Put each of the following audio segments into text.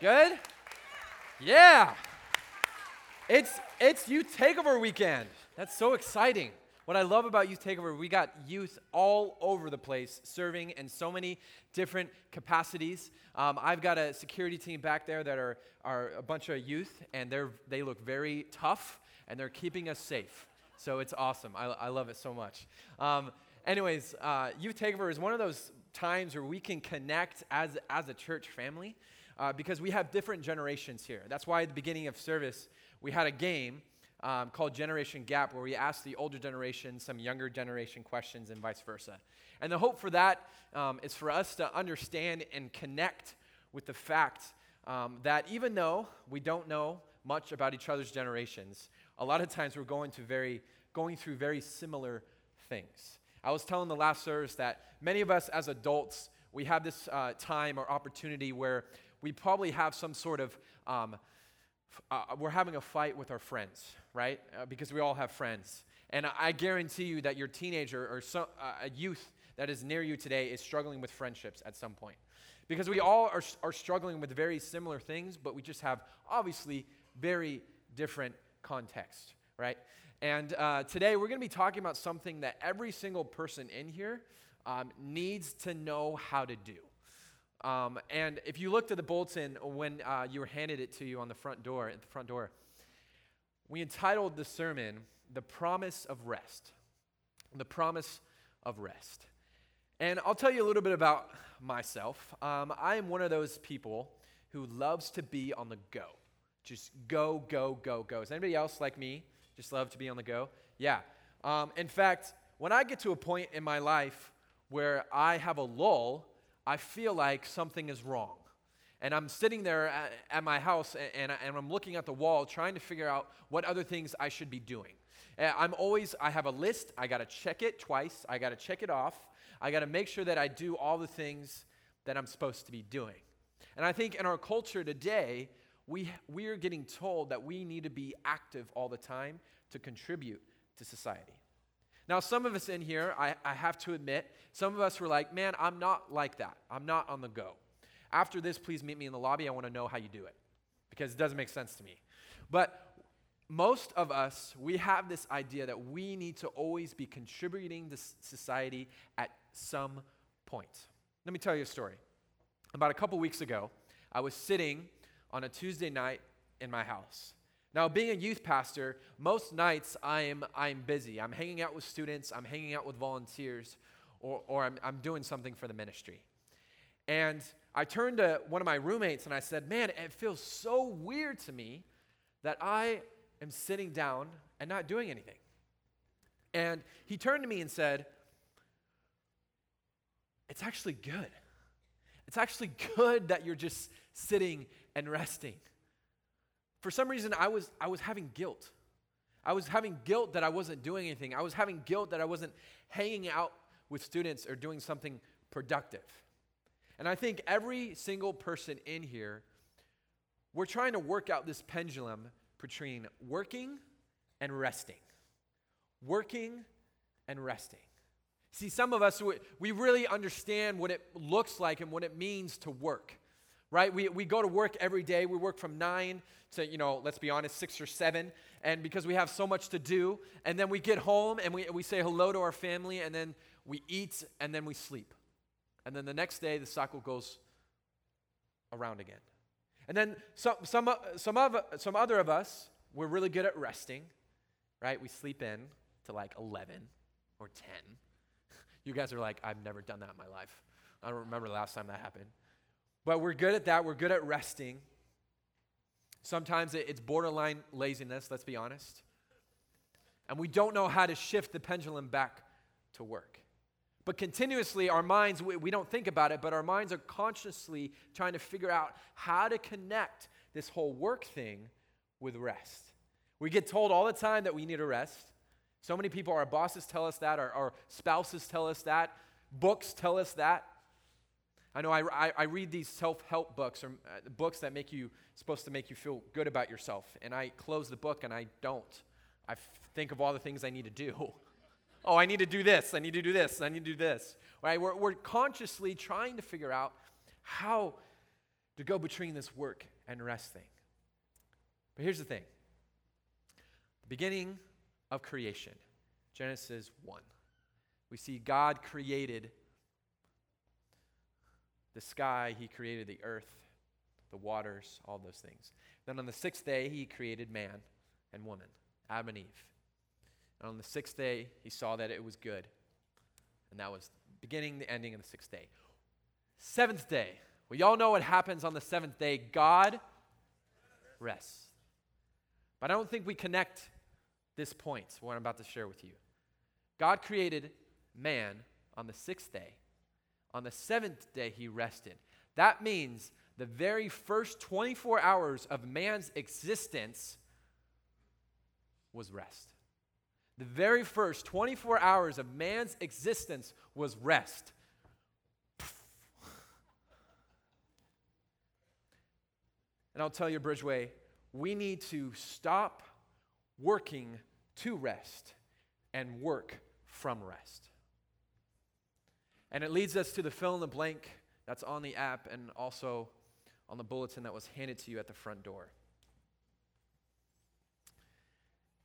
Good? Yeah. It's it's youth takeover weekend. That's so exciting. What I love about Youth Takeover, we got youth all over the place serving in so many different capacities. Um, I've got a security team back there that are, are a bunch of youth, and they're, they look very tough, and they're keeping us safe. So it's awesome. I, I love it so much. Um, anyways, uh, Youth Takeover is one of those times where we can connect as, as a church family uh, because we have different generations here. That's why at the beginning of service, we had a game um, called Generation Gap, where we asked the older generation some younger generation questions and vice versa. And the hope for that um, is for us to understand and connect with the fact um, that even though we don't know much about each other's generations, a lot of times we're going, to very, going through very similar things. I was telling the last service that many of us as adults, we have this uh, time or opportunity where we probably have some sort of um, uh, we're having a fight with our friends, right? Uh, because we all have friends. And I guarantee you that your teenager or uh, a youth that is near you today is struggling with friendships at some point. Because we all are, are struggling with very similar things, but we just have obviously very different context, right? And uh, today we're going to be talking about something that every single person in here um, needs to know how to do. Um, and if you looked at the bulletin when uh, you were handed it to you on the front door, at the front door, we entitled the sermon, The Promise of Rest. The Promise of Rest. And I'll tell you a little bit about myself. Um, I am one of those people who loves to be on the go. Just go, go, go, go. Is anybody else like me just love to be on the go? Yeah. Um, in fact, when I get to a point in my life where I have a lull, I feel like something is wrong. And I'm sitting there at, at my house and, and, I'm looking at the wall trying to figure out what other things I should be doing. Uh, I'm always, I have a list, I gotta check it twice, I gotta check it off, I gotta make sure that I do all the things that I'm supposed to be doing. And I think in our culture today, we, we are getting told that we need to be active all the time to contribute to society. Now, some of us in here, I, I have to admit, some of us were like, man, I'm not like that. I'm not on the go. After this, please meet me in the lobby. I want to know how you do it because it doesn't make sense to me. But most of us, we have this idea that we need to always be contributing to society at some point. Let me tell you a story. About a couple weeks ago, I was sitting on a Tuesday night in my house. Now, being a youth pastor, most nights I'm, I'm busy. I'm hanging out with students, I'm hanging out with volunteers, or, or I'm, I'm doing something for the ministry. And I turned to one of my roommates and I said, Man, it feels so weird to me that I am sitting down and not doing anything. And he turned to me and said, It's actually good. It's actually good that you're just sitting and resting. For some reason, I was, I was having guilt. I was having guilt that I wasn't doing anything. I was having guilt that I wasn't hanging out with students or doing something productive. And I think every single person in here, we're trying to work out this pendulum between working and resting. Working and resting. See, some of us, we really understand what it looks like and what it means to work right? We, we go to work every day. We work from nine to, you know, let's be honest, six or seven. And because we have so much to do, and then we get home and we, we say hello to our family, and then we eat, and then we sleep. And then the next day, the cycle goes around again. And then some, some, some, of, some other of us, we're really good at resting, right? We sleep in to like 11 or 10. You guys are like, I've never done that in my life. I don't remember the last time that happened. But we're good at that. We're good at resting. Sometimes it's borderline laziness, let's be honest. And we don't know how to shift the pendulum back to work. But continuously, our minds, we, don't think about it, but our minds are consciously trying to figure out how to connect this whole work thing with rest. We get told all the time that we need a rest. So many people, our bosses tell us that, our, our spouses tell us that, books tell us that. I know I, I, I read these self help books or uh, books that make you supposed to make you feel good about yourself, and I close the book and I don't. I think of all the things I need to do. oh, I need to do this. I need to do this. I need to do this. Right? We're, we're consciously trying to figure out how to go between this work and rest thing. But here's the thing the beginning of creation, Genesis 1. We see God created the sky, He created the earth, the waters, all those things. Then on the sixth day, He created man and woman, Adam and Eve. And on the sixth day, He saw that it was good. And that was beginning, the ending of the sixth day. Seventh day. Well, y'all know what happens on the seventh day. God rests. But I don't think we connect this point, what I'm about to share with you. God created man on the sixth day. On the seventh day, he rested. That means the very first 24 hours of man's existence was rest. The very first 24 hours of man's existence was rest. And I'll tell you, Bridgeway, we need to stop working to rest and work from rest. And it leads us to the fill in the blank that's on the app and also on the bulletin that was handed to you at the front door.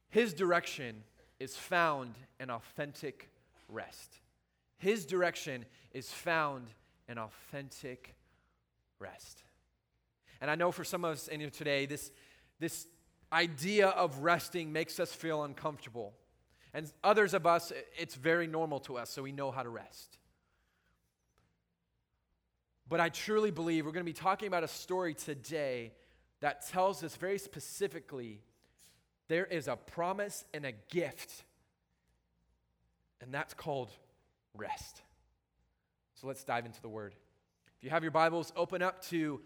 His direction is found in authentic rest. His direction is found in authentic rest. And I know for some of us in here today, this, this idea of resting makes us feel uncomfortable. And others of us, it's very normal to us, so we know how to rest. But I truly believe we're going to be talking about a story today that tells us very specifically there is a promise and a gift, and that's called rest. So let's dive into the word. If you have your Bibles, open up to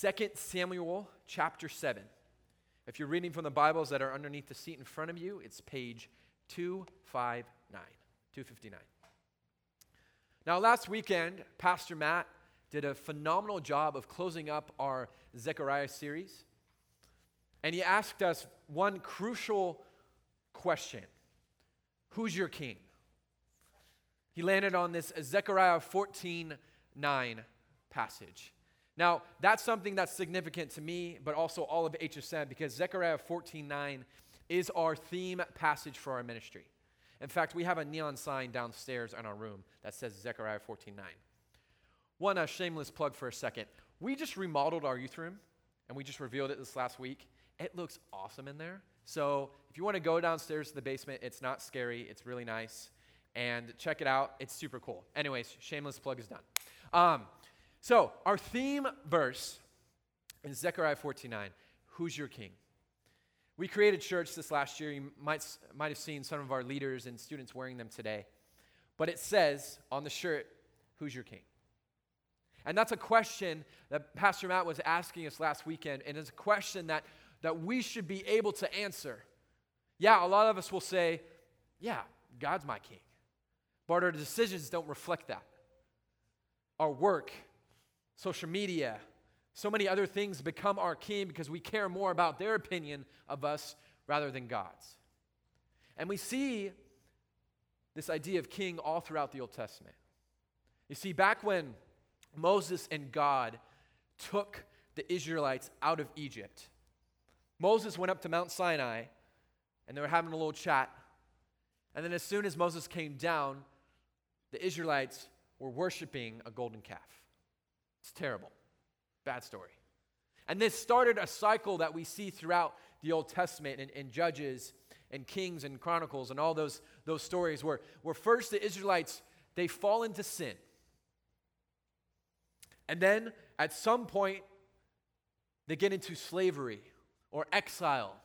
2 Samuel chapter 7. If you're reading from the Bibles that are underneath the seat in front of you, it's page 259. 259. Now, last weekend, Pastor Matt did a phenomenal job of closing up our Zechariah series. And he asked us one crucial question Who's your king? He landed on this Zechariah 14 9 passage. Now, that's something that's significant to me, but also all of HSM, because Zechariah 14:9 is our theme passage for our ministry. In fact, we have a neon sign downstairs in our room that says Zechariah 14:9. One a shameless plug for a second. We just remodeled our youth room, and we just revealed it this last week. It looks awesome in there. So if you want to go downstairs to the basement, it's not scary. It's really nice, and check it out. It's super cool. Anyways, shameless plug is done. Um, so, our theme verse in Zechariah 14:9, who's your king? We created church this last year. You might, might have seen some of our leaders and students wearing them today. But it says on the shirt, who's your king? And that's a question that Pastor Matt was asking us last weekend, and it's a question that, that we should be able to answer. Yeah, a lot of us will say, Yeah, God's my king. But our decisions don't reflect that. Our work, social media, so many other things become our king because we care more about their opinion of us rather than God's. And we see this idea of king all throughout the Old Testament. You see, back when Moses and God took the Israelites out of Egypt, Moses went up to Mount Sinai and they were having a little chat. And then, as soon as Moses came down, the Israelites were worshiping a golden calf. It's terrible. Bad story. And this started a cycle that we see throughout the Old Testament in Judges and Kings and Chronicles and all those, those stories where, where first the Israelites, they fall into sin. And then at some point, they get into slavery or exile.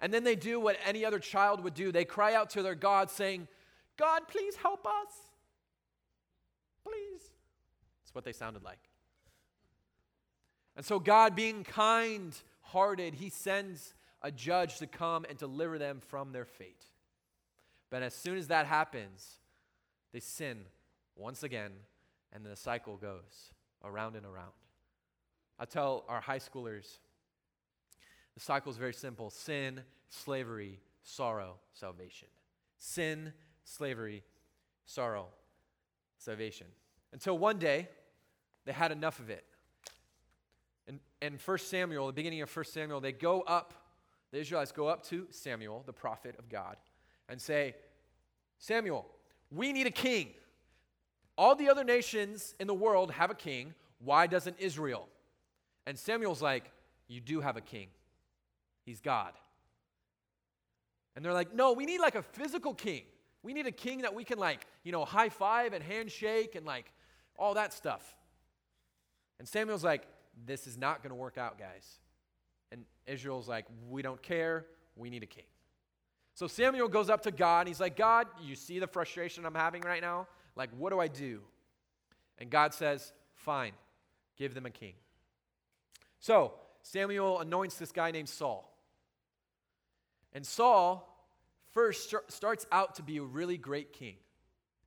And then they do what any other child would do they cry out to their God, saying, God, please help us. Please. That's what they sounded like. And so, God, being kind hearted, He sends a judge to come and deliver them from their fate. But as soon as that happens, they sin once again, and the cycle goes around and around. I tell our high schoolers the cycle is very simple sin, slavery, sorrow, salvation. Sin, slavery, sorrow, salvation. Until one day, they had enough of it. And, in 1 Samuel, the beginning of 1 Samuel, they go up, the Israelites go up to Samuel, the prophet of God, and say, Samuel, we need a king. All the other nations in the world have a king. Why doesn't Israel? And Samuel's like, You do have a king. He's God. And they're like, No, we need like a physical king. We need a king that we can like, you know, high five and handshake and like all that stuff. And Samuel's like, This is not going to work out, guys. And Israel's like, We don't care. We need a king. So Samuel goes up to God and he's like, God, you see the frustration I'm having right now? Like, what do I do? And God says, Fine, give them a king. So Samuel anoints this guy named Saul. And Saul first starts out to be a really great king.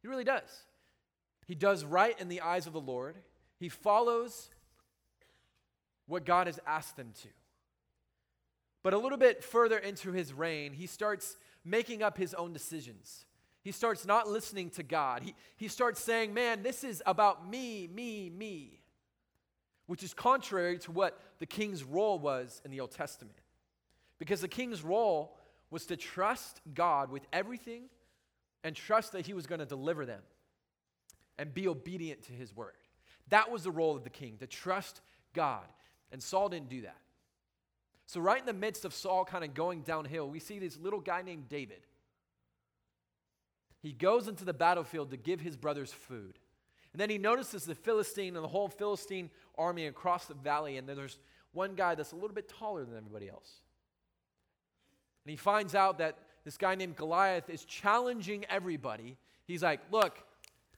He really does. He does right in the eyes of the Lord, he follows what God has asked him to. But a little bit further into his reign, he starts making up his own decisions. He starts not listening to God. He, he starts saying, Man, this is about me, me, me, which is contrary to what the king's role was in the Old Testament. Because the king's role was to trust God with everything and trust that he was going to deliver them and be obedient to his word. That was the role of the king, to trust God. And Saul didn't do that. So, right in the midst of Saul kind of going downhill, we see this little guy named David. He goes into the battlefield to give his brothers food. And then he notices the Philistine and the whole Philistine army across the valley, and then there's one guy that's a little bit taller than everybody else. And he finds out that this guy named Goliath is challenging everybody. He's like, Look,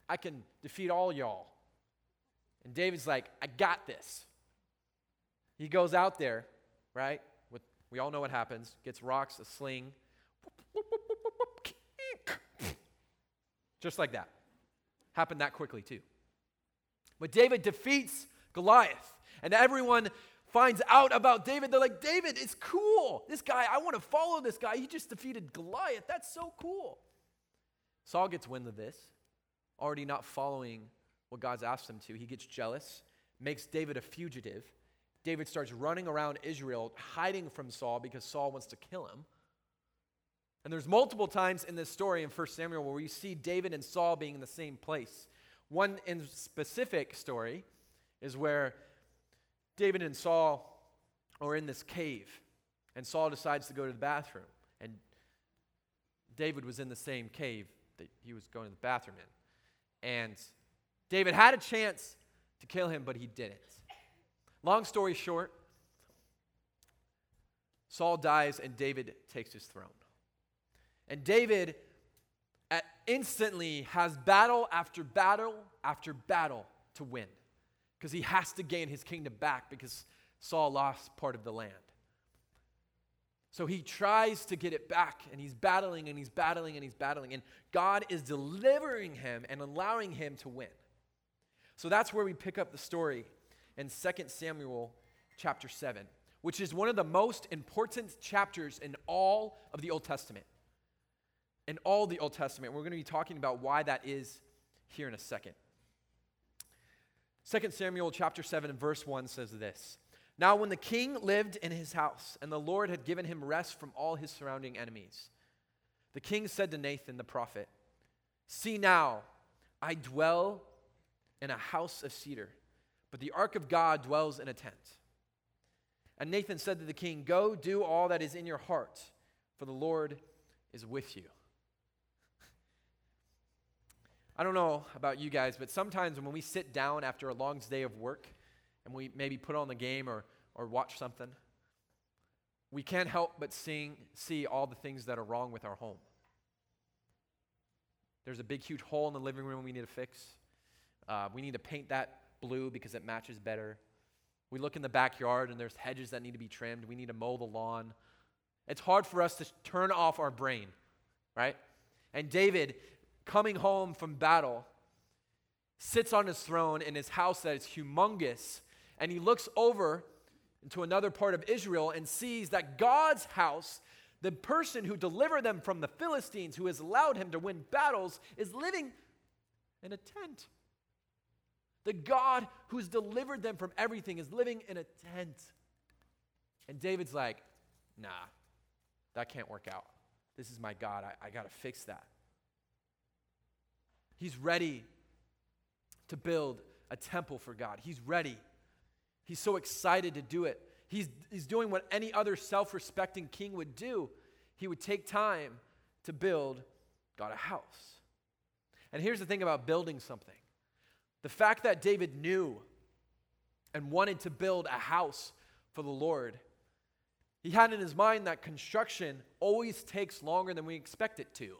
I can defeat all y'all. And David's like, I got this. He goes out there right? With, we all know what happens. Gets rocks, a sling. Just like that. Happened that quickly, too. But David defeats Goliath, and everyone finds out about David. They're like, David, it's cool. This guy, I want to follow this guy. He just defeated Goliath. That's so cool. Saul gets wind of this, already not following what God's asked him to. He gets jealous, makes David a fugitive, David starts running around Israel, hiding from Saul because Saul wants to kill him. And there's multiple times in this story in 1 Samuel where you see David and Saul being in the same place. One in specific story is where David and Saul are in this cave, and Saul decides to go to the bathroom. And David was in the same cave that he was going to the bathroom in. And David had a chance to kill him, but he didn't. Long story short, Saul dies and David takes his throne. And David at instantly has battle after battle after battle to win because he has to gain his kingdom back because Saul lost part of the land. So he tries to get it back and he's battling and he's battling and he's battling. And God is delivering him and allowing him to win. So that's where we pick up the story in 2 Samuel chapter 7, which is one of the most important chapters in all of the Old Testament. In all the Old Testament. We're going to be talking about why that is here in a second. 2 Samuel chapter 7 verse 1 says this. Now when the king lived in his house and the Lord had given him rest from all his surrounding enemies, the king said to Nathan the prophet, "See now, I dwell in a house of cedar, but the ark of God dwells in a tent. And Nathan said to the king, Go do all that is in your heart, for the Lord is with you. I don't know about you guys, but sometimes when we sit down after a long day of work and we maybe put on the game or, or watch something, we can't help but seeing, see all the things that are wrong with our home. There's a big, huge hole in the living room we need to fix. Uh, we need to paint that blue because it matches better. We look in the backyard and there's hedges that need to be trimmed. We need to mow the lawn. It's hard for us to turn off our brain, right? And David, coming home from battle, sits on his throne in his house that is humongous, and he looks over into another part of Israel and sees that God's house, the person who delivered them from the Philistines, who has allowed him to win battles, is living in a tent. The God who's delivered them from everything is living in a tent. And David's like, nah, that can't work out. This is my God. I, I got to fix that. He's ready to build a temple for God. He's ready. He's so excited to do it. He's, he's doing what any other self respecting king would do. He would take time to build God a house. And here's the thing about building something the fact that David knew and wanted to build a house for the Lord, he had in his mind that construction always takes longer than we expect it to.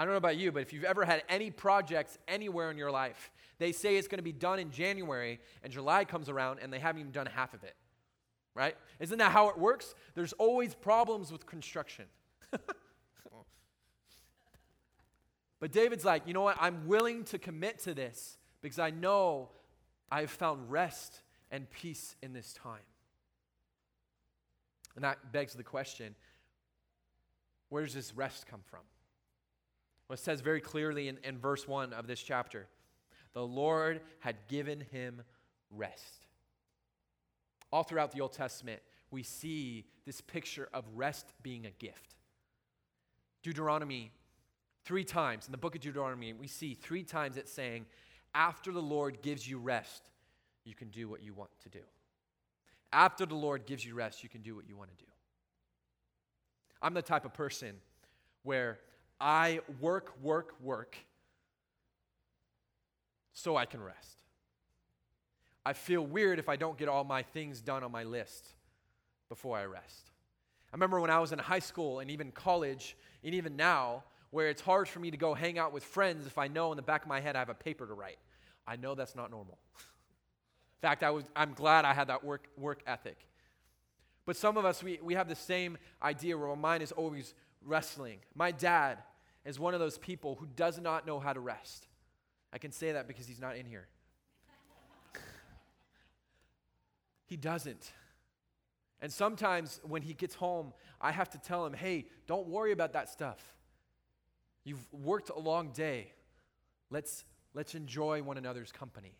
I don't know about you, but if you've ever had any projects anywhere in your life, they say it's going to be done in January, and July comes around and they haven't even done half of it. Right? Isn't that how it works? There's always problems with construction. but David's like, you know what? I'm willing to commit to this because I know I've found rest and peace in this time. And that begs the question where does this rest come from? Well, it says very clearly in, in verse 1 of this chapter the Lord had given him rest. All throughout the Old Testament, we see this picture of rest being a gift. Deuteronomy, three times, in the book of Deuteronomy, we see three times it saying, After the Lord gives you rest, you can do what you want to do. After the Lord gives you rest, you can do what you want to do. I'm the type of person where I work, work, work so I can rest. I feel weird if I don't get all my things done on my list before I rest. I remember when I was in high school and even college, and even now, where it's hard for me to go hang out with friends if I know in the back of my head I have a paper to write. I know that's not normal. in fact, I was, I'm glad I had that work, work ethic. But some of us, we, we have the same idea where our mind is always wrestling. My dad is one of those people who does not know how to rest. I can say that because he's not in here. he doesn't. And sometimes when he gets home, I have to tell him, hey, don't worry about that stuff. You've worked a long day. Let's, let's enjoy one another's company.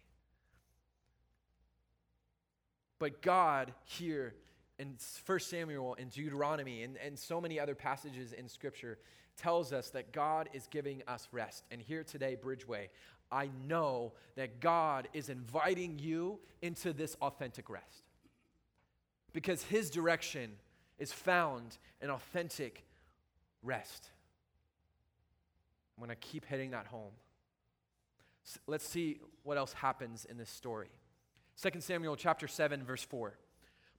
But God here in 1 Samuel and Deuteronomy and, and so many other passages in Scripture tells us that God is giving us rest. And here today, Bridgeway, I know that God is inviting you into this authentic rest. Because His direction is found in authentic rest. I'm going to keep hitting that home. let's see what else happens in this story. 2 Samuel chapter 7 verse 4.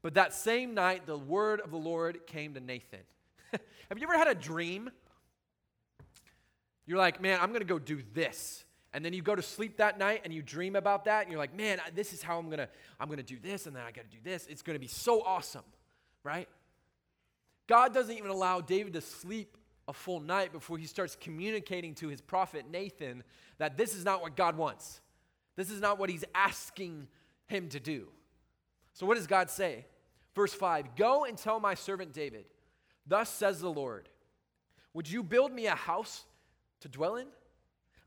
But that same night the word of the Lord came to Nathan. Have you ever had a dream you're like, man, I'm going to go do this. And then you go to sleep that night and you dream about that and you're like, man, this is how I'm going to I'm going to do this and then I got to do this. It's going to be so awesome, right? God doesn't even allow David to sleep a full night before he starts communicating to his prophet Nathan that this is not what God wants. This is not what he's asking him to do. So what does God say? Verse 5, "Go and tell my servant David, thus says the Lord, would you build me a house to dwell in?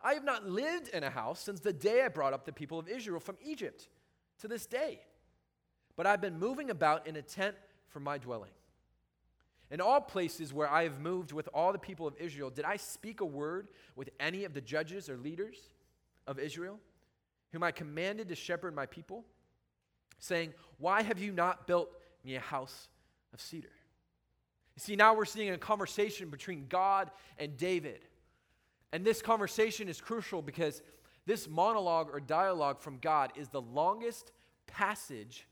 I have not lived in a house since the day I brought up the people of Israel from Egypt to this day. But I've been moving about in a tent for my dwelling. In all places where I have moved with all the people of Israel, did I speak a word with any of the judges or leaders of Israel, whom I commanded to shepherd my people, saying, Why have you not built me a house of cedar? You see, now we're seeing a conversation between God and David. And this conversation is crucial because this monologue or dialogue from God is the longest passage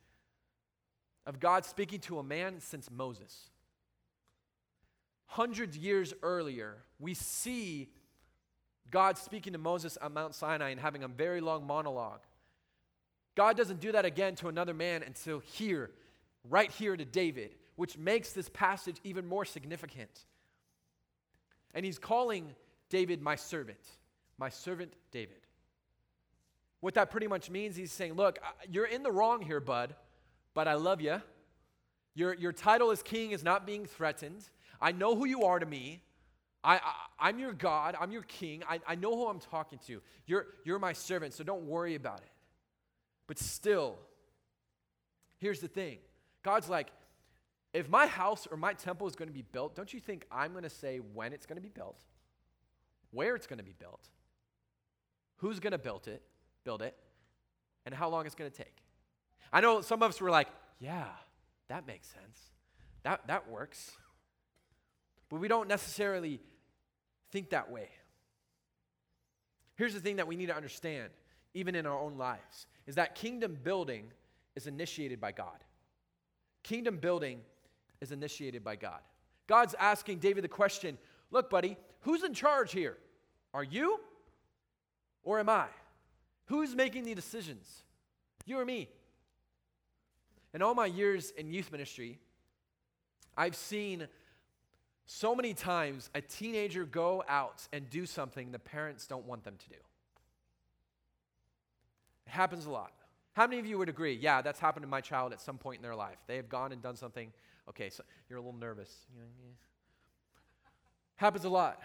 of God speaking to a man since Moses. Hundreds years earlier, we see God speaking to Moses on Mount Sinai and having a very long monologue. God doesn't do that again to another man until here, right here to David, which makes this passage even more significant. And he's calling David, my servant, my servant David. What that pretty much means, he's saying, Look, you're in the wrong here, bud, but I love you. Your, your title as king is not being threatened. I know who you are to me. I, I, am your God. I'm your king. I, I know who I'm talking to. You're, you're my servant, so don't worry about it. But still, here's the thing God's like, if my house or my temple is going to be built, don't you think I'm going to say when it's going to be built, where it's going to be built, who's going to build it, build it, and how long it's going to take? I know some of us were like, yeah, that makes sense. That, that works. But we don't necessarily think that way. Here's the thing that we need to understand, even in our own lives, is that kingdom building is initiated by God. Kingdom building is initiated by God. God's asking David the question Look, buddy, who's in charge here? Are you or am I? Who's making the decisions? You or me? In all my years in youth ministry, I've seen so many times a teenager go out and do something the parents don't want them to do. It happens a lot. How many of you would agree? Yeah, that's happened to my child at some point in their life. They have gone and done something. Okay, so you're a little nervous. Happens a lot.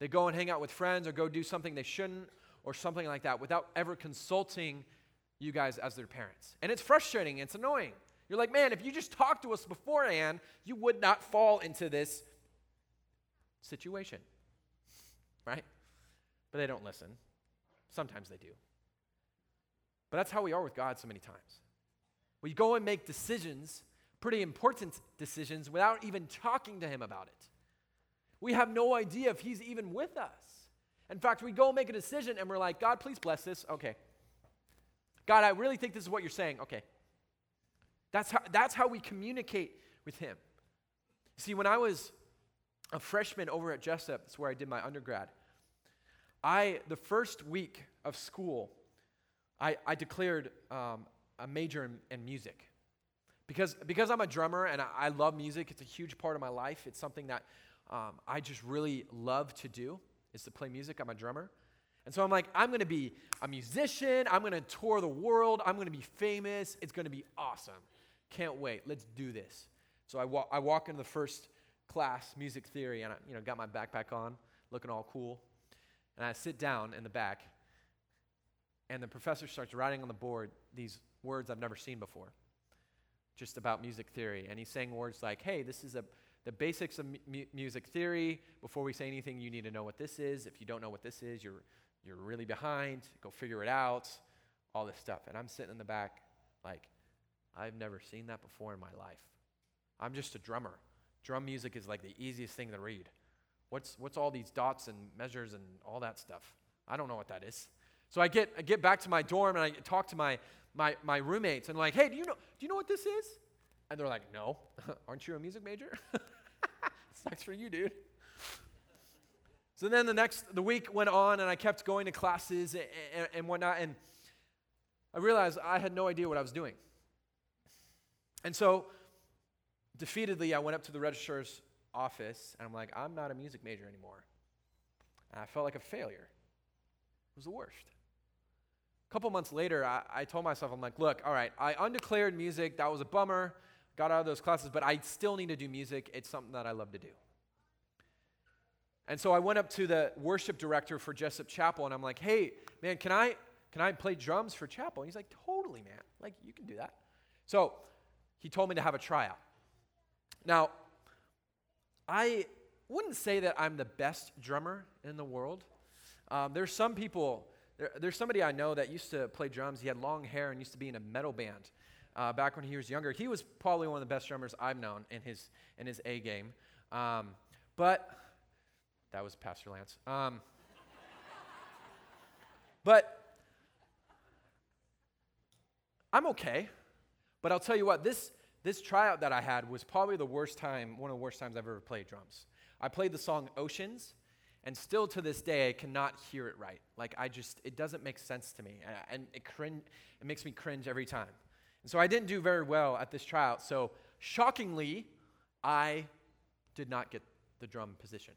They go and hang out with friends or go do something they shouldn't or something like that without ever consulting you guys as their parents. And it's frustrating, it's annoying. You're like, man, if you just talked to us beforehand, you would not fall into this situation. Right? But they don't listen. Sometimes they do. But that's how we are with God so many times. We go and make decisions, pretty important decisions, without even talking to Him about it. We have no idea if He's even with us. In fact, we go make a decision and we're like, God, please bless this. Okay. God, I really think this is what you're saying. Okay. That's how, that's how we communicate with Him. See, when I was a freshman over at Jessup, that's where I did my undergrad, I, the first week of school, I, I declared um, a major in, in, music. Because, because I'm a drummer and I, I, love music, it's a huge part of my life. It's something that um, I just really love to do, is to play music. I'm a drummer. And so I'm like, I'm going to be a musician. I'm going to tour the world. I'm going to be famous. It's going to be awesome. Can't wait. Let's do this. So I, wa- I walk into the first class, music theory, and I you know, got my backpack on, looking all cool. And I sit down in the back, and the professor starts writing on the board these words I've never seen before, just about music theory. And he's saying words like, hey, this is a, the basics of mu- music theory. Before we say anything, you need to know what this is. If you don't know what this is, you're, you're really behind. Go figure it out, all this stuff. And I'm sitting in the back, like, I've never seen that before in my life. I'm just a drummer. Drum music is like the easiest thing to read. What's, what's all these dots and measures and all that stuff? I don't know what that is. So I get, I get back to my dorm and I talk to my, my, my roommates and like, hey, do you, know, do you know what this is? And they're like, no. Aren't you a music major? Sucks for you, dude. So then the next, the week went on and I kept going to classes and, and, and whatnot. And I realized I had no idea what I was doing. And so, defeatedly, I went up to the registrar's office and I'm like, I'm not a music major anymore. And I felt like a failure. It was the worst. A couple months later, I, I told myself, I'm like, look, all right, I undeclared music. That was a bummer. Got out of those classes, but I still need to do music. It's something that I love to do. And so I went up to the worship director for Jessup Chapel and I'm like, hey, man, can I can I play drums for chapel? And he's like, totally, man. Like, you can do that. So he told me to have a tryout. Now, I wouldn't say that I'm the best drummer in the world. Um, there's some people, there, there's somebody I know that used to play drums. He had long hair and used to be in a metal band uh, back when he was younger. He was probably one of the best drummers I've known in his, in his A game. Um, but that was Pastor Lance. Um, but I'm okay. But I'll tell you what, this, this tryout that I had was probably the worst time, one of the worst times I've ever played drums. I played the song Oceans, and still to this day, I cannot hear it right. Like, I just, it doesn't make sense to me. And it, cringe, it makes me cringe every time. And so I didn't do very well at this tryout. So, shockingly, I did not get the drum position.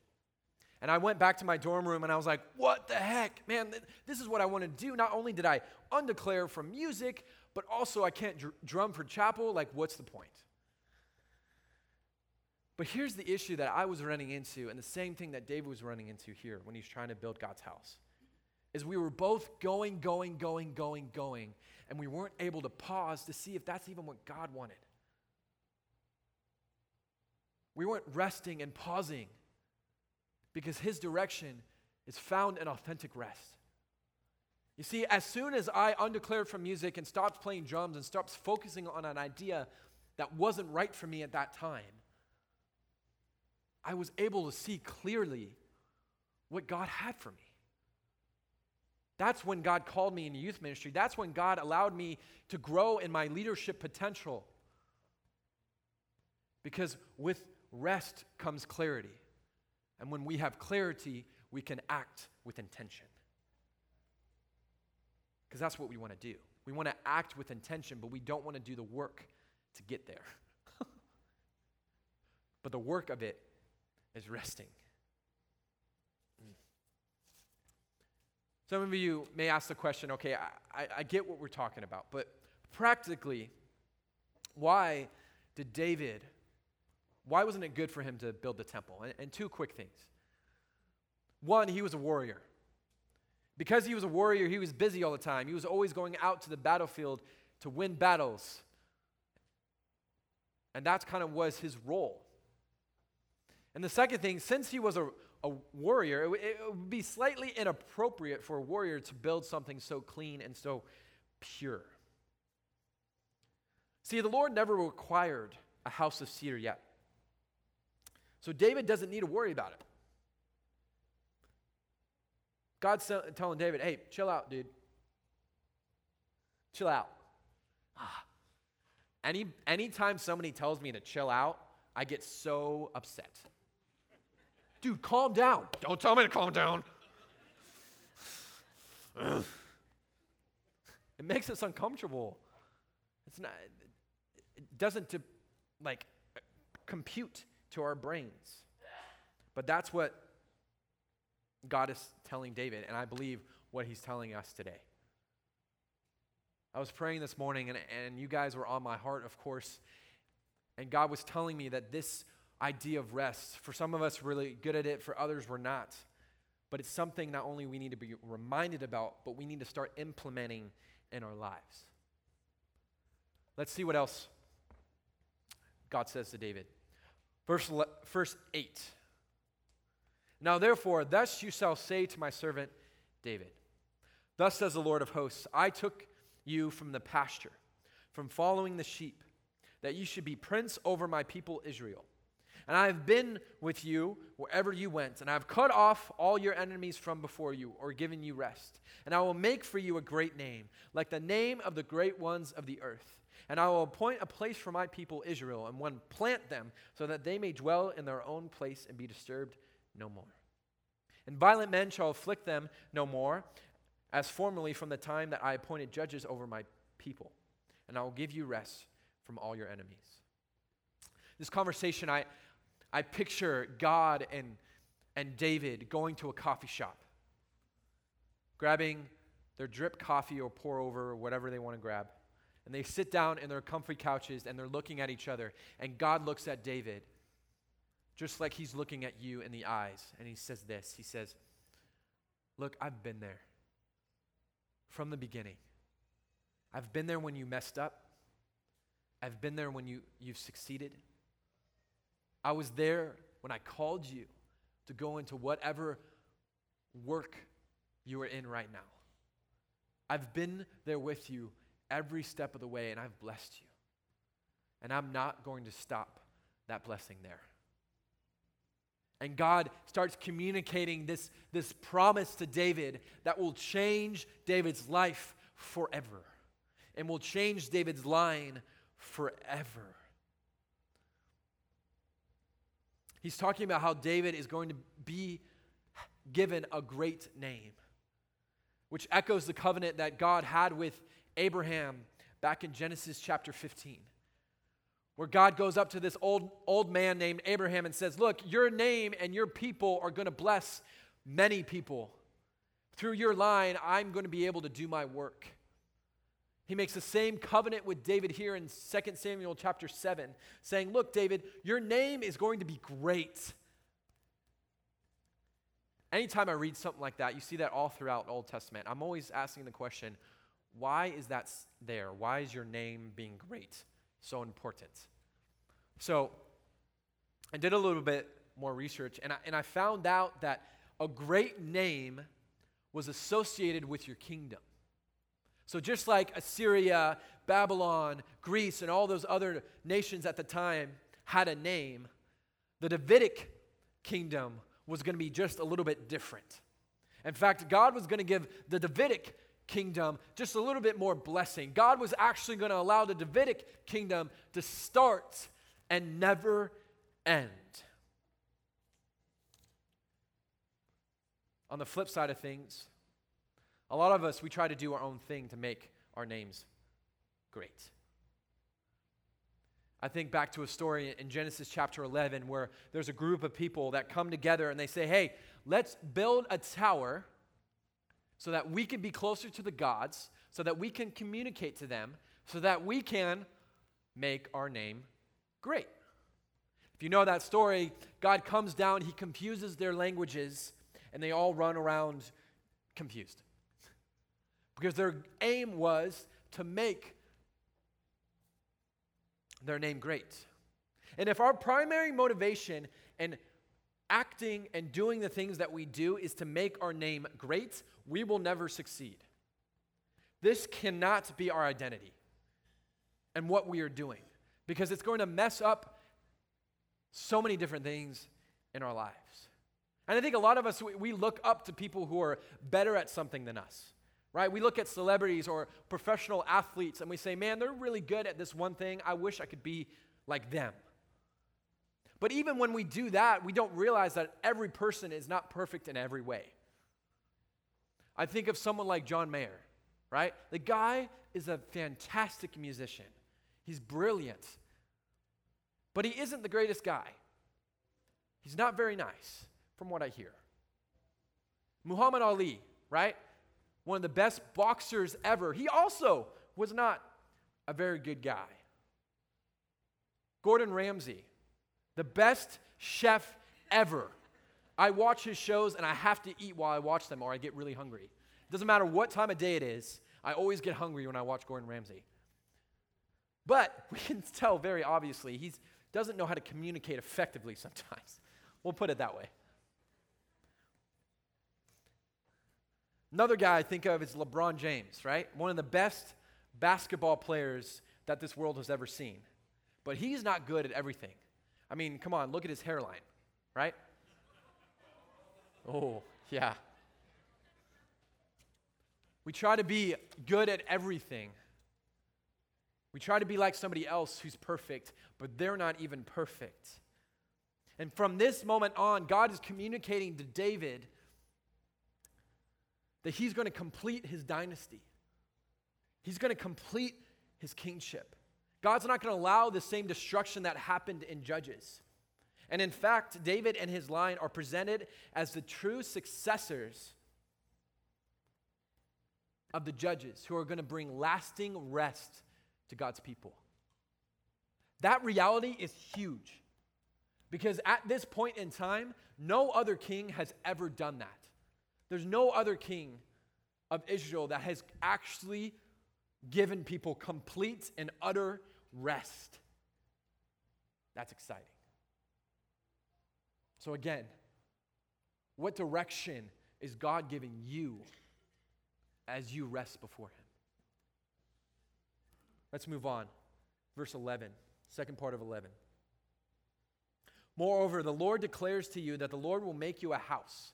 And I went back to my dorm room and I was like, what the heck? Man, th- this is what I want to do. Not only did I undeclare from music, but also I can't dr- drum for chapel. Like, what's the point? But here's the issue that I was running into, and the same thing that David was running into here when he's trying to build God's house. Is we were both going, going, going, going, going, and we weren't able to pause to see if that's even what God wanted. We weren't resting and pausing because His direction is found in authentic rest. You see, as soon as I undeclared from music and stopped playing drums and stopped focusing on an idea that wasn't right for me at that time, I was able to see clearly what God had for me. That's when God called me in youth ministry. That's when God allowed me to grow in my leadership potential. Because with rest comes clarity. And when we have clarity, we can act with intention. Because that's what we want to do. We want to act with intention, but we don't want to do the work to get there. but the work of it is resting. Some of you may ask the question okay, I, I, get what we're talking about, but practically, why did David, why wasn't it good for him to build the temple? And, and two quick things. One, he was a warrior. Because he was a warrior, he was busy all the time. He was always going out to the battlefield to win battles. And that's kind of was his role. And the second thing, since he was a, a warrior, it, it would be slightly inappropriate for a warrior to build something so clean and so pure. See, the Lord never required a house of cedar yet. So David doesn't need to worry about it. God's telling David, hey, chill out, dude. Chill out. Ah. Any, anytime somebody tells me to chill out, I get so upset. Dude, calm down. Don't tell me to calm down. it makes us uncomfortable. It's not, it doesn't to, like compute to our brains. But that's what God is telling David, and I believe what he's telling us today. I was praying this morning, and, and you guys were on my heart, of course. And God was telling me that this idea of rest, for some of us, really good at it, for others, we're not. But it's something not only we need to be reminded about, but we need to start implementing in our lives. Let's see what else God says to David. Verse, verse 8. Now, therefore, thus you shall say to my servant David, Thus says the Lord of hosts, I took you from the pasture, from following the sheep, that you should be prince over my people Israel. And I have been with you wherever you went, and I have cut off all your enemies from before you, or given you rest. And I will make for you a great name, like the name of the great ones of the earth. And I will appoint a place for my people Israel, and one plant them, so that they may dwell in their own place and be disturbed no more. And violent men shall afflict them no more, as formerly from the time that I appointed judges over my people. And I will give you rest from all your enemies. This conversation, I, I picture God and, and David going to a coffee shop, grabbing their drip coffee or pour over or whatever they want to grab. And they sit down in their comfy couches and they're looking at each other. And God looks at David just like he's looking at you in the eyes. And he says this He says, Look, I've been there from the beginning. I've been there when you messed up. I've been there when you, you've succeeded. I was there when I called you to go into whatever work you are in right now. I've been there with you every step of the way, and I've blessed you. And I'm not going to stop that blessing there. And God starts communicating this, this promise to David that will change David's life forever and will change David's line forever. He's talking about how David is going to be given a great name, which echoes the covenant that God had with Abraham back in Genesis chapter 15 where God goes up to this old, old man named Abraham and says, Look, your name and your people are going to bless many people. Through your line, I'm going to be able to do my work. He makes the same covenant with David here in 2 Samuel chapter 7, saying, Look, David, your name is going to be great. Anytime I read something like that, you see that all throughout Old Testament. I'm always asking the question, why is that there? Why is your name being great so important? So I did a little bit more research, and I, and I found out that a great name was associated with your kingdom. So, just like Assyria, Babylon, Greece, and all those other nations at the time had a name, the Davidic kingdom was going to be just a little bit different. In fact, God was going to give the Davidic kingdom just a little bit more blessing. God was actually going to allow the Davidic kingdom to start and never end. On the flip side of things, a lot of us, we try to do our own thing to make our names great. I think back to a story in Genesis chapter 11 where there's a group of people that come together and they say, hey, let's build a tower so that we can be closer to the gods, so that we can communicate to them, so that we can make our name great. If you know that story, God comes down, He confuses their languages, and they all run around confused because their aim was to make their name great. And if our primary motivation in acting and doing the things that we do is to make our name great, we will never succeed. This cannot be our identity and what we are doing because it's going to mess up so many different things in our lives. And I think a lot of us, we look up to people who are better at something than us right? We look at celebrities or professional athletes and we say, man, they're really good at this one thing. I wish I could be like them. But even when we do that, we don't realize that every person is not perfect in every way. I think of someone like John Mayer, right? The guy is a fantastic musician, he's brilliant, but he isn't the greatest guy. He's not very nice, from what I hear. Muhammad Ali, right? One of the best boxers ever, he also was not a very good guy. Gordon Ramsay, the best chef ever. I watch his shows and I have to eat while I watch them or I get really hungry. It doesn't matter what time of day it is, I always get hungry when I watch Gordon Ramsay. But we can tell very obviously he doesn't know how to communicate effectively sometimes. We'll put it that way. Another guy I think of is LeBron James, right? One of the best basketball players that this world has ever seen. But he's not good at everything. I mean, come on, look at his hairline, right? Oh, yeah. We try to be good at everything. We try to be like somebody else who's perfect, but they're not even perfect. And from this moment on, God is communicating to David that he's going to complete his dynasty. He's going to complete his kingship. God's not going to allow the same destruction that happened in Judges. And in fact, David and his line are presented as the true successors of the judges who are going to bring lasting rest to God's people. That reality is huge because at this point in time, no other king has ever done that. There's no other king of Israel that has actually given people complete and utter rest. That's exciting. So, again, what direction is God giving you as you rest before Him? Let's move on. Verse 11, second part of 11. Moreover, the Lord declares to you that the Lord will make you a house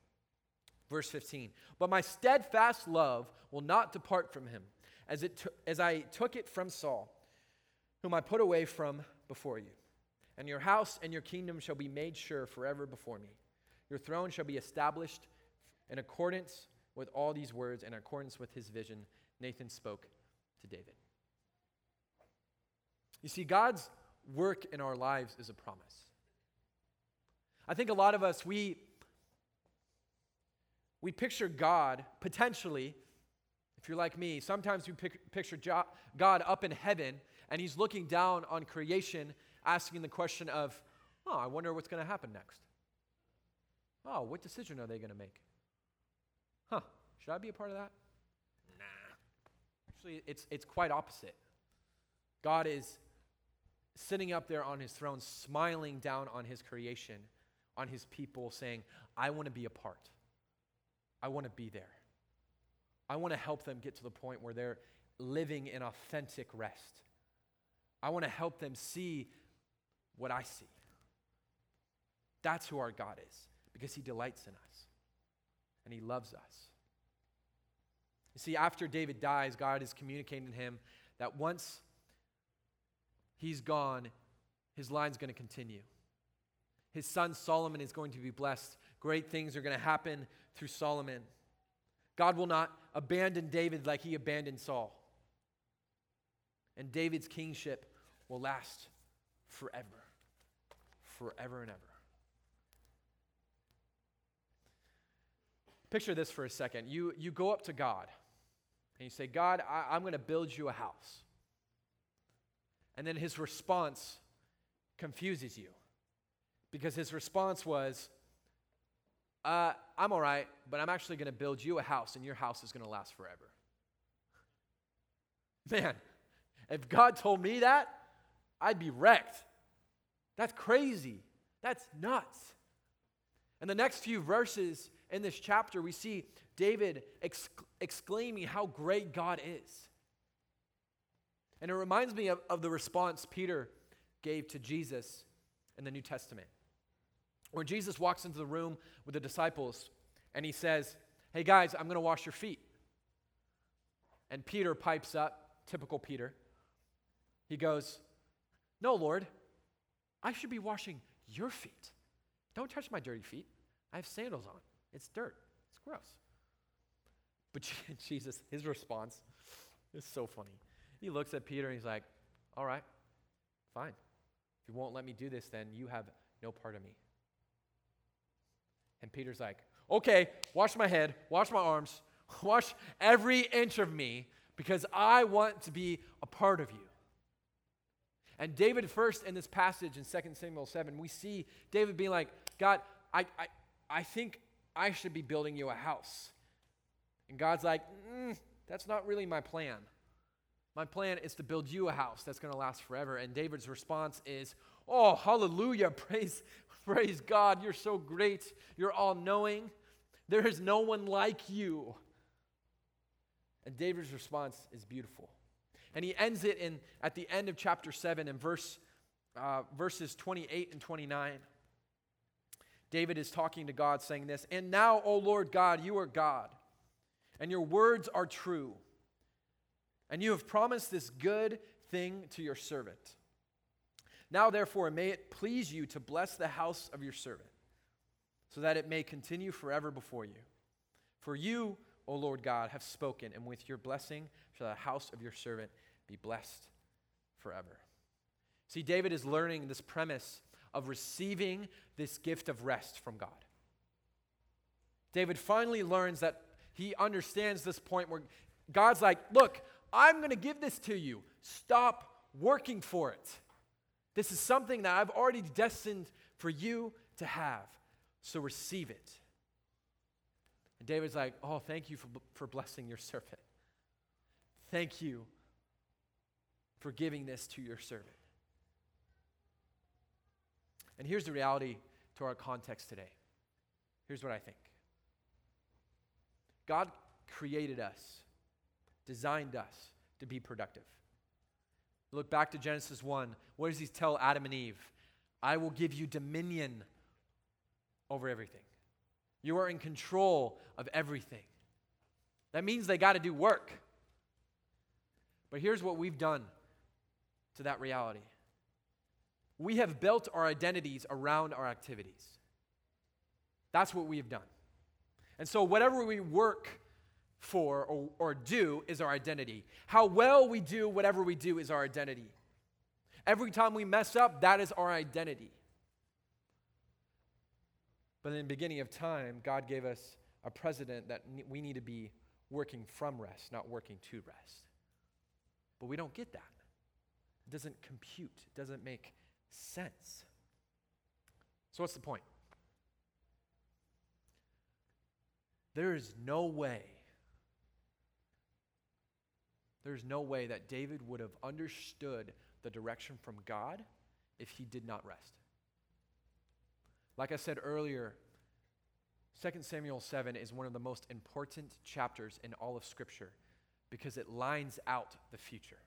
Verse 15. But my steadfast love will not depart from him, as, it t- as I took it from Saul, whom I put away from before you. And your house and your kingdom shall be made sure forever before me. Your throne shall be established in accordance with all these words, in accordance with his vision, Nathan spoke to David. You see, God's work in our lives is a promise. I think a lot of us, we, we picture God potentially, if you're like me, sometimes we pic- picture God up in heaven and he's looking down on creation, asking the question of, oh, I wonder what's going to happen next. Oh, what decision are they going to make? Huh, should I be a part of that? Nah. Actually, it's, it's quite opposite. God is sitting up there on his throne, smiling down on his creation, on his people, saying, I want to be a part. I want to be there. I want to help them get to the point where they're living in authentic rest. I want to help them see what I see. That's who our God is, because he delights in us and he loves us. You see, after David dies, God is communicating to him that once he's gone, his line's going to continue. His son Solomon is going to be blessed. Great things are going to happen through Solomon. God will not abandon David like he abandoned Saul. And David's kingship will last forever. Forever and ever. Picture this for a second. You, you go up to God and you say, God, I, I'm going to build you a house. And then his response confuses you because his response was, uh, I'm all right, but I'm actually going to build you a house, and your house is going to last forever. Man, if God told me that, I'd be wrecked. That's crazy. That's nuts. And the next few verses in this chapter, we see David exc- exclaiming how great God is. And it reminds me of, of the response Peter gave to Jesus in the New Testament. When Jesus walks into the room with the disciples and he says, Hey guys, I'm going to wash your feet. And Peter pipes up, typical Peter. He goes, No, Lord, I should be washing your feet. Don't touch my dirty feet. I have sandals on. It's dirt. It's gross. But Jesus, his response is so funny. He looks at Peter and he's like, All right, fine. If you won't let me do this, then you have no part of me. And Peter's like, Okay, wash my head, wash my arms, wash every inch of me because I want to be a part of you. And David, first in this passage in 2 Samuel 7, we see David being like, God, I, I, I think I should be building you a house. And God's like, mm, that's not really my plan. My plan is to build you a house that's going to last forever. And David's response is, Oh, hallelujah. Praise, praise God. You're so great. You're all knowing. There is no one like you. And David's response is beautiful. And he ends it in at the end of chapter 7 in verse uh, verses 28 and 29. David is talking to God saying this, "And now, O Lord God, you are God, and your words are true. And you have promised this good thing to your servant. Now, therefore, may it please you to bless the house of your servant, so that it may continue forever before you. For you, O Lord God, have spoken, and with your blessing shall the house of your servant be blessed forever. See, David is learning this premise of receiving this gift of rest from God. David finally learns that he understands this point where God's like, Look, I'm going to give this to you. Stop working for it. This is something that I've already destined for you to have. So receive it. And David's like, Oh, thank you for, for blessing your servant. Thank you for giving this to your servant. And here's the reality to our context today. Here's what I think God created us, designed us to be productive. Look back to Genesis 1. What does he tell Adam and Eve? I will give you dominion over everything. You are in control of everything. That means they got to do work. But here's what we've done to that reality we have built our identities around our activities. That's what we have done. And so, whatever we work for or, or do is our identity. How well we do whatever we do is our identity. Every time we mess up, that is our identity. But in the beginning of time, God gave us a president that we need to be working from rest, not working to rest. But we don't get that. It doesn't compute, it doesn't make sense. So, what's the point? There is no way, there's no way that David would have understood the direction from God if he did not rest. Like I said earlier, 2 Samuel 7 is one of the most important chapters in all of Scripture because it lines out the future.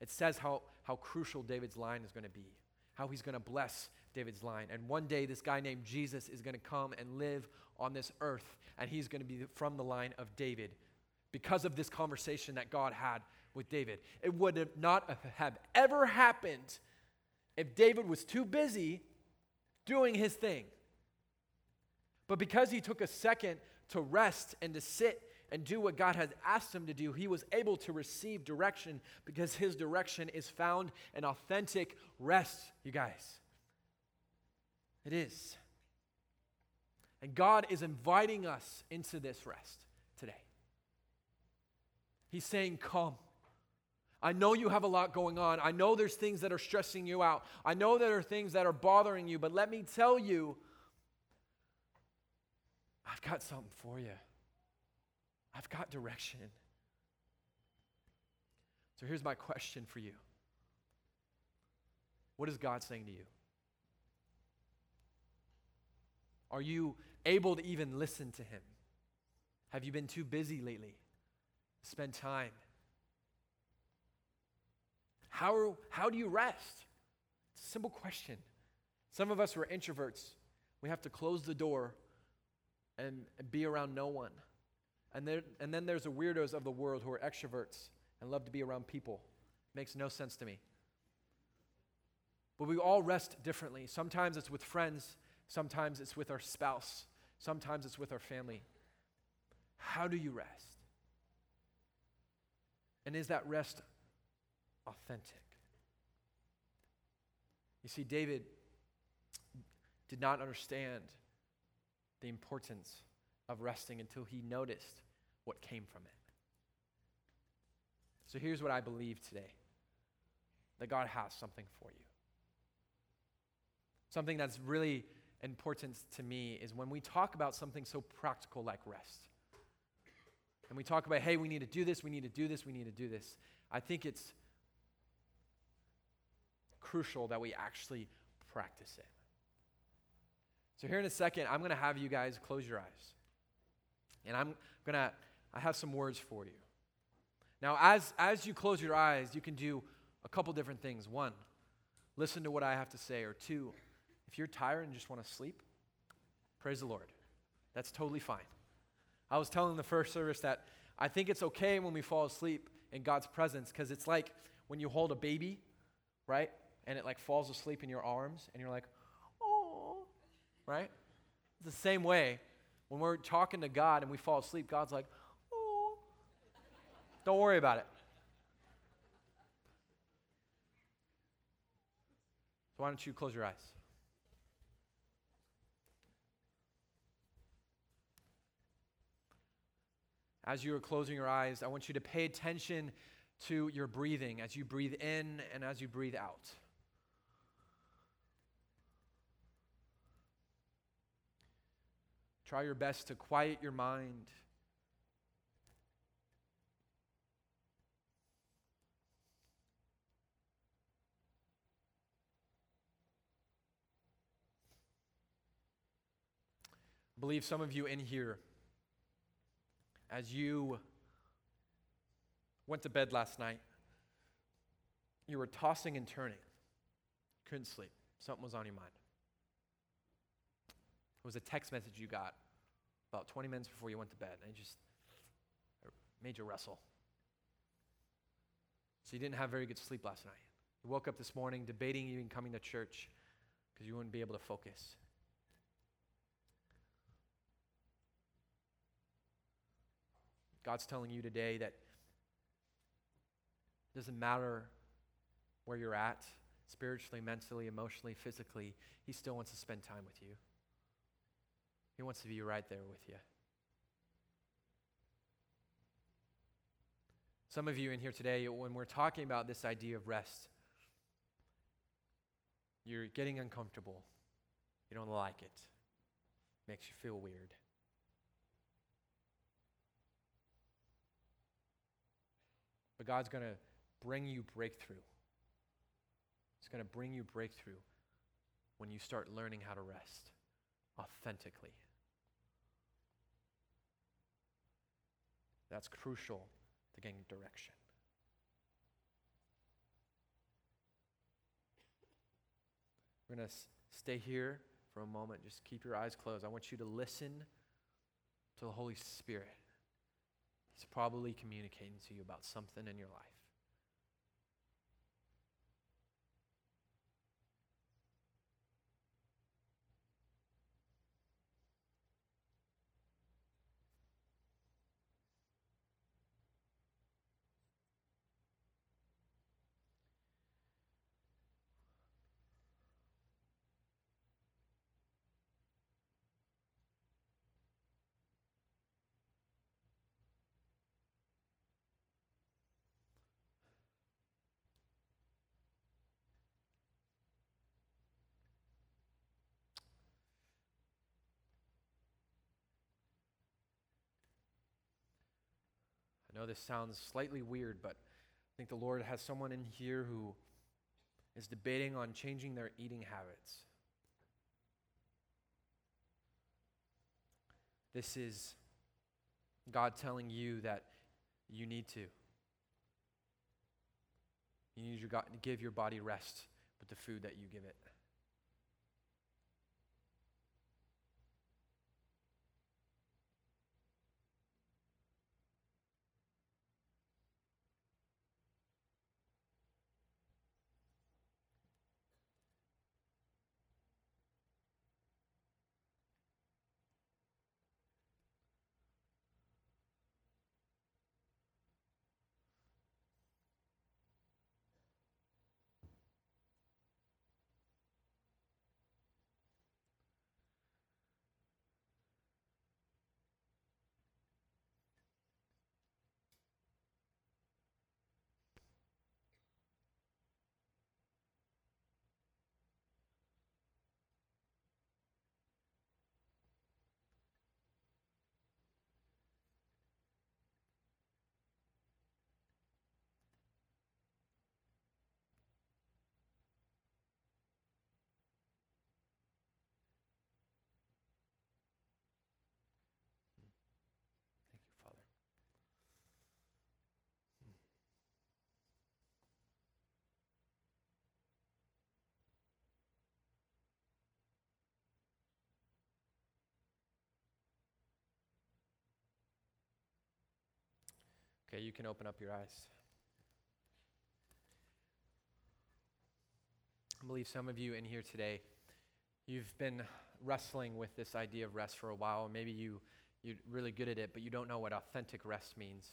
It says how, how crucial David's line is going to be, how he's going to bless David's line. And one day, this guy named Jesus is going to come and live on this earth, and he's going to be from the line of David because of this conversation that God had with David. It would not have ever happened if David was too busy doing his thing. But because he took a second to rest and to sit and do what God had asked him to do, he was able to receive direction because his direction is found in authentic rest, you guys. It is. And God is inviting us into this rest. He's saying, Come. I know you have a lot going on. I know there's things that are stressing you out. I know there are things that are bothering you, but let me tell you, I've got something for you. I've got direction. So here's my question for you What is God saying to you? Are you able to even listen to Him? Have you been too busy lately spend time? How, how do you rest? It's a simple question. Some of us are introverts. We have to close the door and, and be around no one. And, there, and then there's the weirdos of the world who are extroverts and love to be around people. Makes no sense to me. But we all rest differently. Sometimes it's with friends, sometimes it's with our spouse, sometimes it's with our family. How do you rest? And is that rest authentic. You see, David did not understand the importance of resting until he noticed what came from it. So here's what I believe today that God has something for you. Something that's really important to me is when we talk about something so practical like rest. And we talk about, hey, we need to do this, we need to do this, we need to do this. I think it's crucial that we actually practice it. So, here in a second, I'm going to have you guys close your eyes. And I'm going to, I have some words for you. Now, as, as you close your eyes, you can do a couple different things. One, listen to what I have to say. Or two, if you're tired and just want to sleep, praise the Lord. That's totally fine. I was telling the first service that I think it's okay when we fall asleep in God's presence because it's like when you hold a baby, right? and it like falls asleep in your arms and you're like, oh, right? It's the same way when we're talking to God and we fall asleep, God's like, oh, don't worry about it. So why don't you close your eyes? As you are closing your eyes, I want you to pay attention to your breathing as you breathe in and as you breathe out. Try your best to quiet your mind. I believe some of you in here, as you went to bed last night, you were tossing and turning. Couldn't sleep. Something was on your mind. It was a text message you got about 20 minutes before you went to bed, and it just made you wrestle. So you didn't have very good sleep last night. You woke up this morning debating even coming to church because you wouldn't be able to focus. God's telling you today that it doesn't matter where you're at, spiritually, mentally, emotionally, physically, He still wants to spend time with you. He wants to be right there with you. Some of you in here today, when we're talking about this idea of rest, you're getting uncomfortable. You don't like it. Makes you feel weird. But God's going to bring you breakthrough. It's going to bring you breakthrough when you start learning how to rest authentically. That's crucial to getting direction. We're going to stay here for a moment. Just keep your eyes closed. I want you to listen to the Holy Spirit. He's probably communicating to you about something in your life. Know this sounds slightly weird, but I think the Lord has someone in here who is debating on changing their eating habits. This is God telling you that you need to. You need to give your body rest with the food that you give it. Thank you, Father. Okay, you can open up your eyes. I believe some of you in here today, you've been wrestling with this idea of rest for a while. Maybe you, you're really good at it, but you don't know what authentic rest means.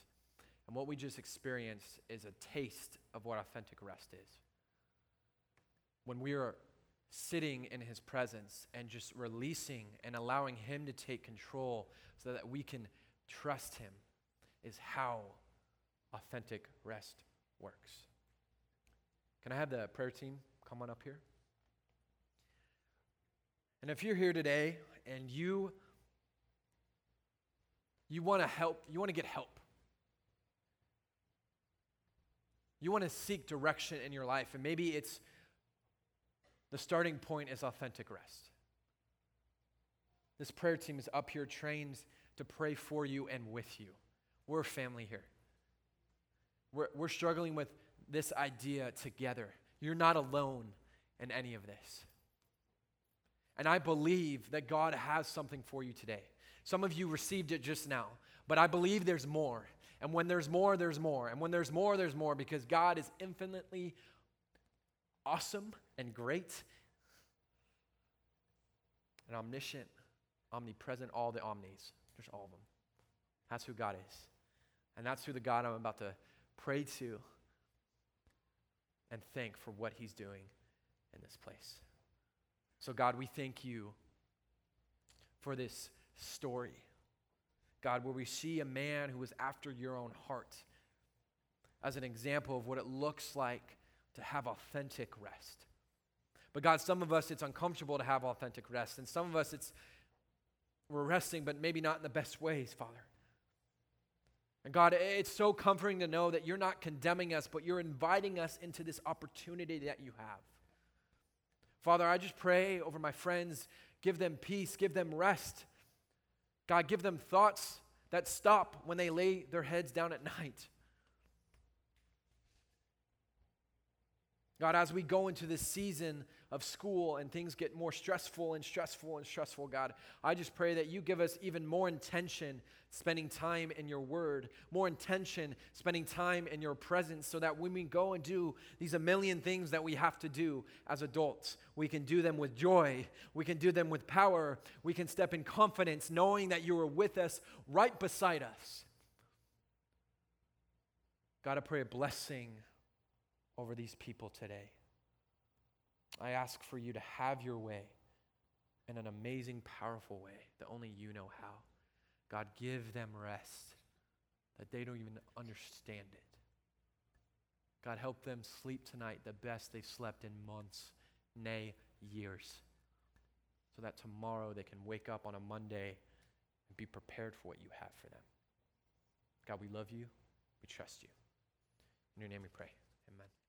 And what we just experienced is a taste of what authentic rest is. When we are sitting in his presence and just releasing and allowing him to take control so that we can trust him is how authentic rest works. Can I have the prayer team come on up here? And if you're here today and you you want to help, you want to get help. You want to seek direction in your life and maybe it's the starting point is authentic rest. This prayer team is up here trained to pray for you and with you. We're family here. We're, we're struggling with this idea together. You're not alone in any of this. And I believe that God has something for you today. Some of you received it just now, but I believe there's more. And when there's more, there's more. And when there's more, there's more because God is infinitely awesome and great and omniscient, omnipresent, all the omnis. There's all of them. That's who God is. And that's who the God I'm about to pray to and thank for what he's doing in this place. So, God, we thank you for this story. God, where we see a man who was after your own heart as an example of what it looks like to have authentic rest. But God, some of us, it's uncomfortable to have authentic rest. And some of us, it's we're resting, but maybe not in the best ways, Father. And God, it's so comforting to know that you're not condemning us, but you're inviting us into this opportunity that you have. Father, I just pray over my friends, give them peace, give them rest. God, give them thoughts that stop when they lay their heads down at night. God, as we go into this season of school and things get more stressful and stressful and stressful, God, I just pray that you give us even more intention spending time in your word, more intention spending time in your presence, so that when we go and do these a million things that we have to do as adults, we can do them with joy, we can do them with power, we can step in confidence, knowing that you are with us right beside us. God, I pray a blessing over these people today. I ask for you to have your way in an amazing, powerful way that only you know how. God, give them rest that they don't even understand it. God, help them sleep tonight the best they've slept in months, nay, years, so that tomorrow they can wake up on a Monday and be prepared for what you have for them. God, we love you. We trust you. In your name we pray. Amen.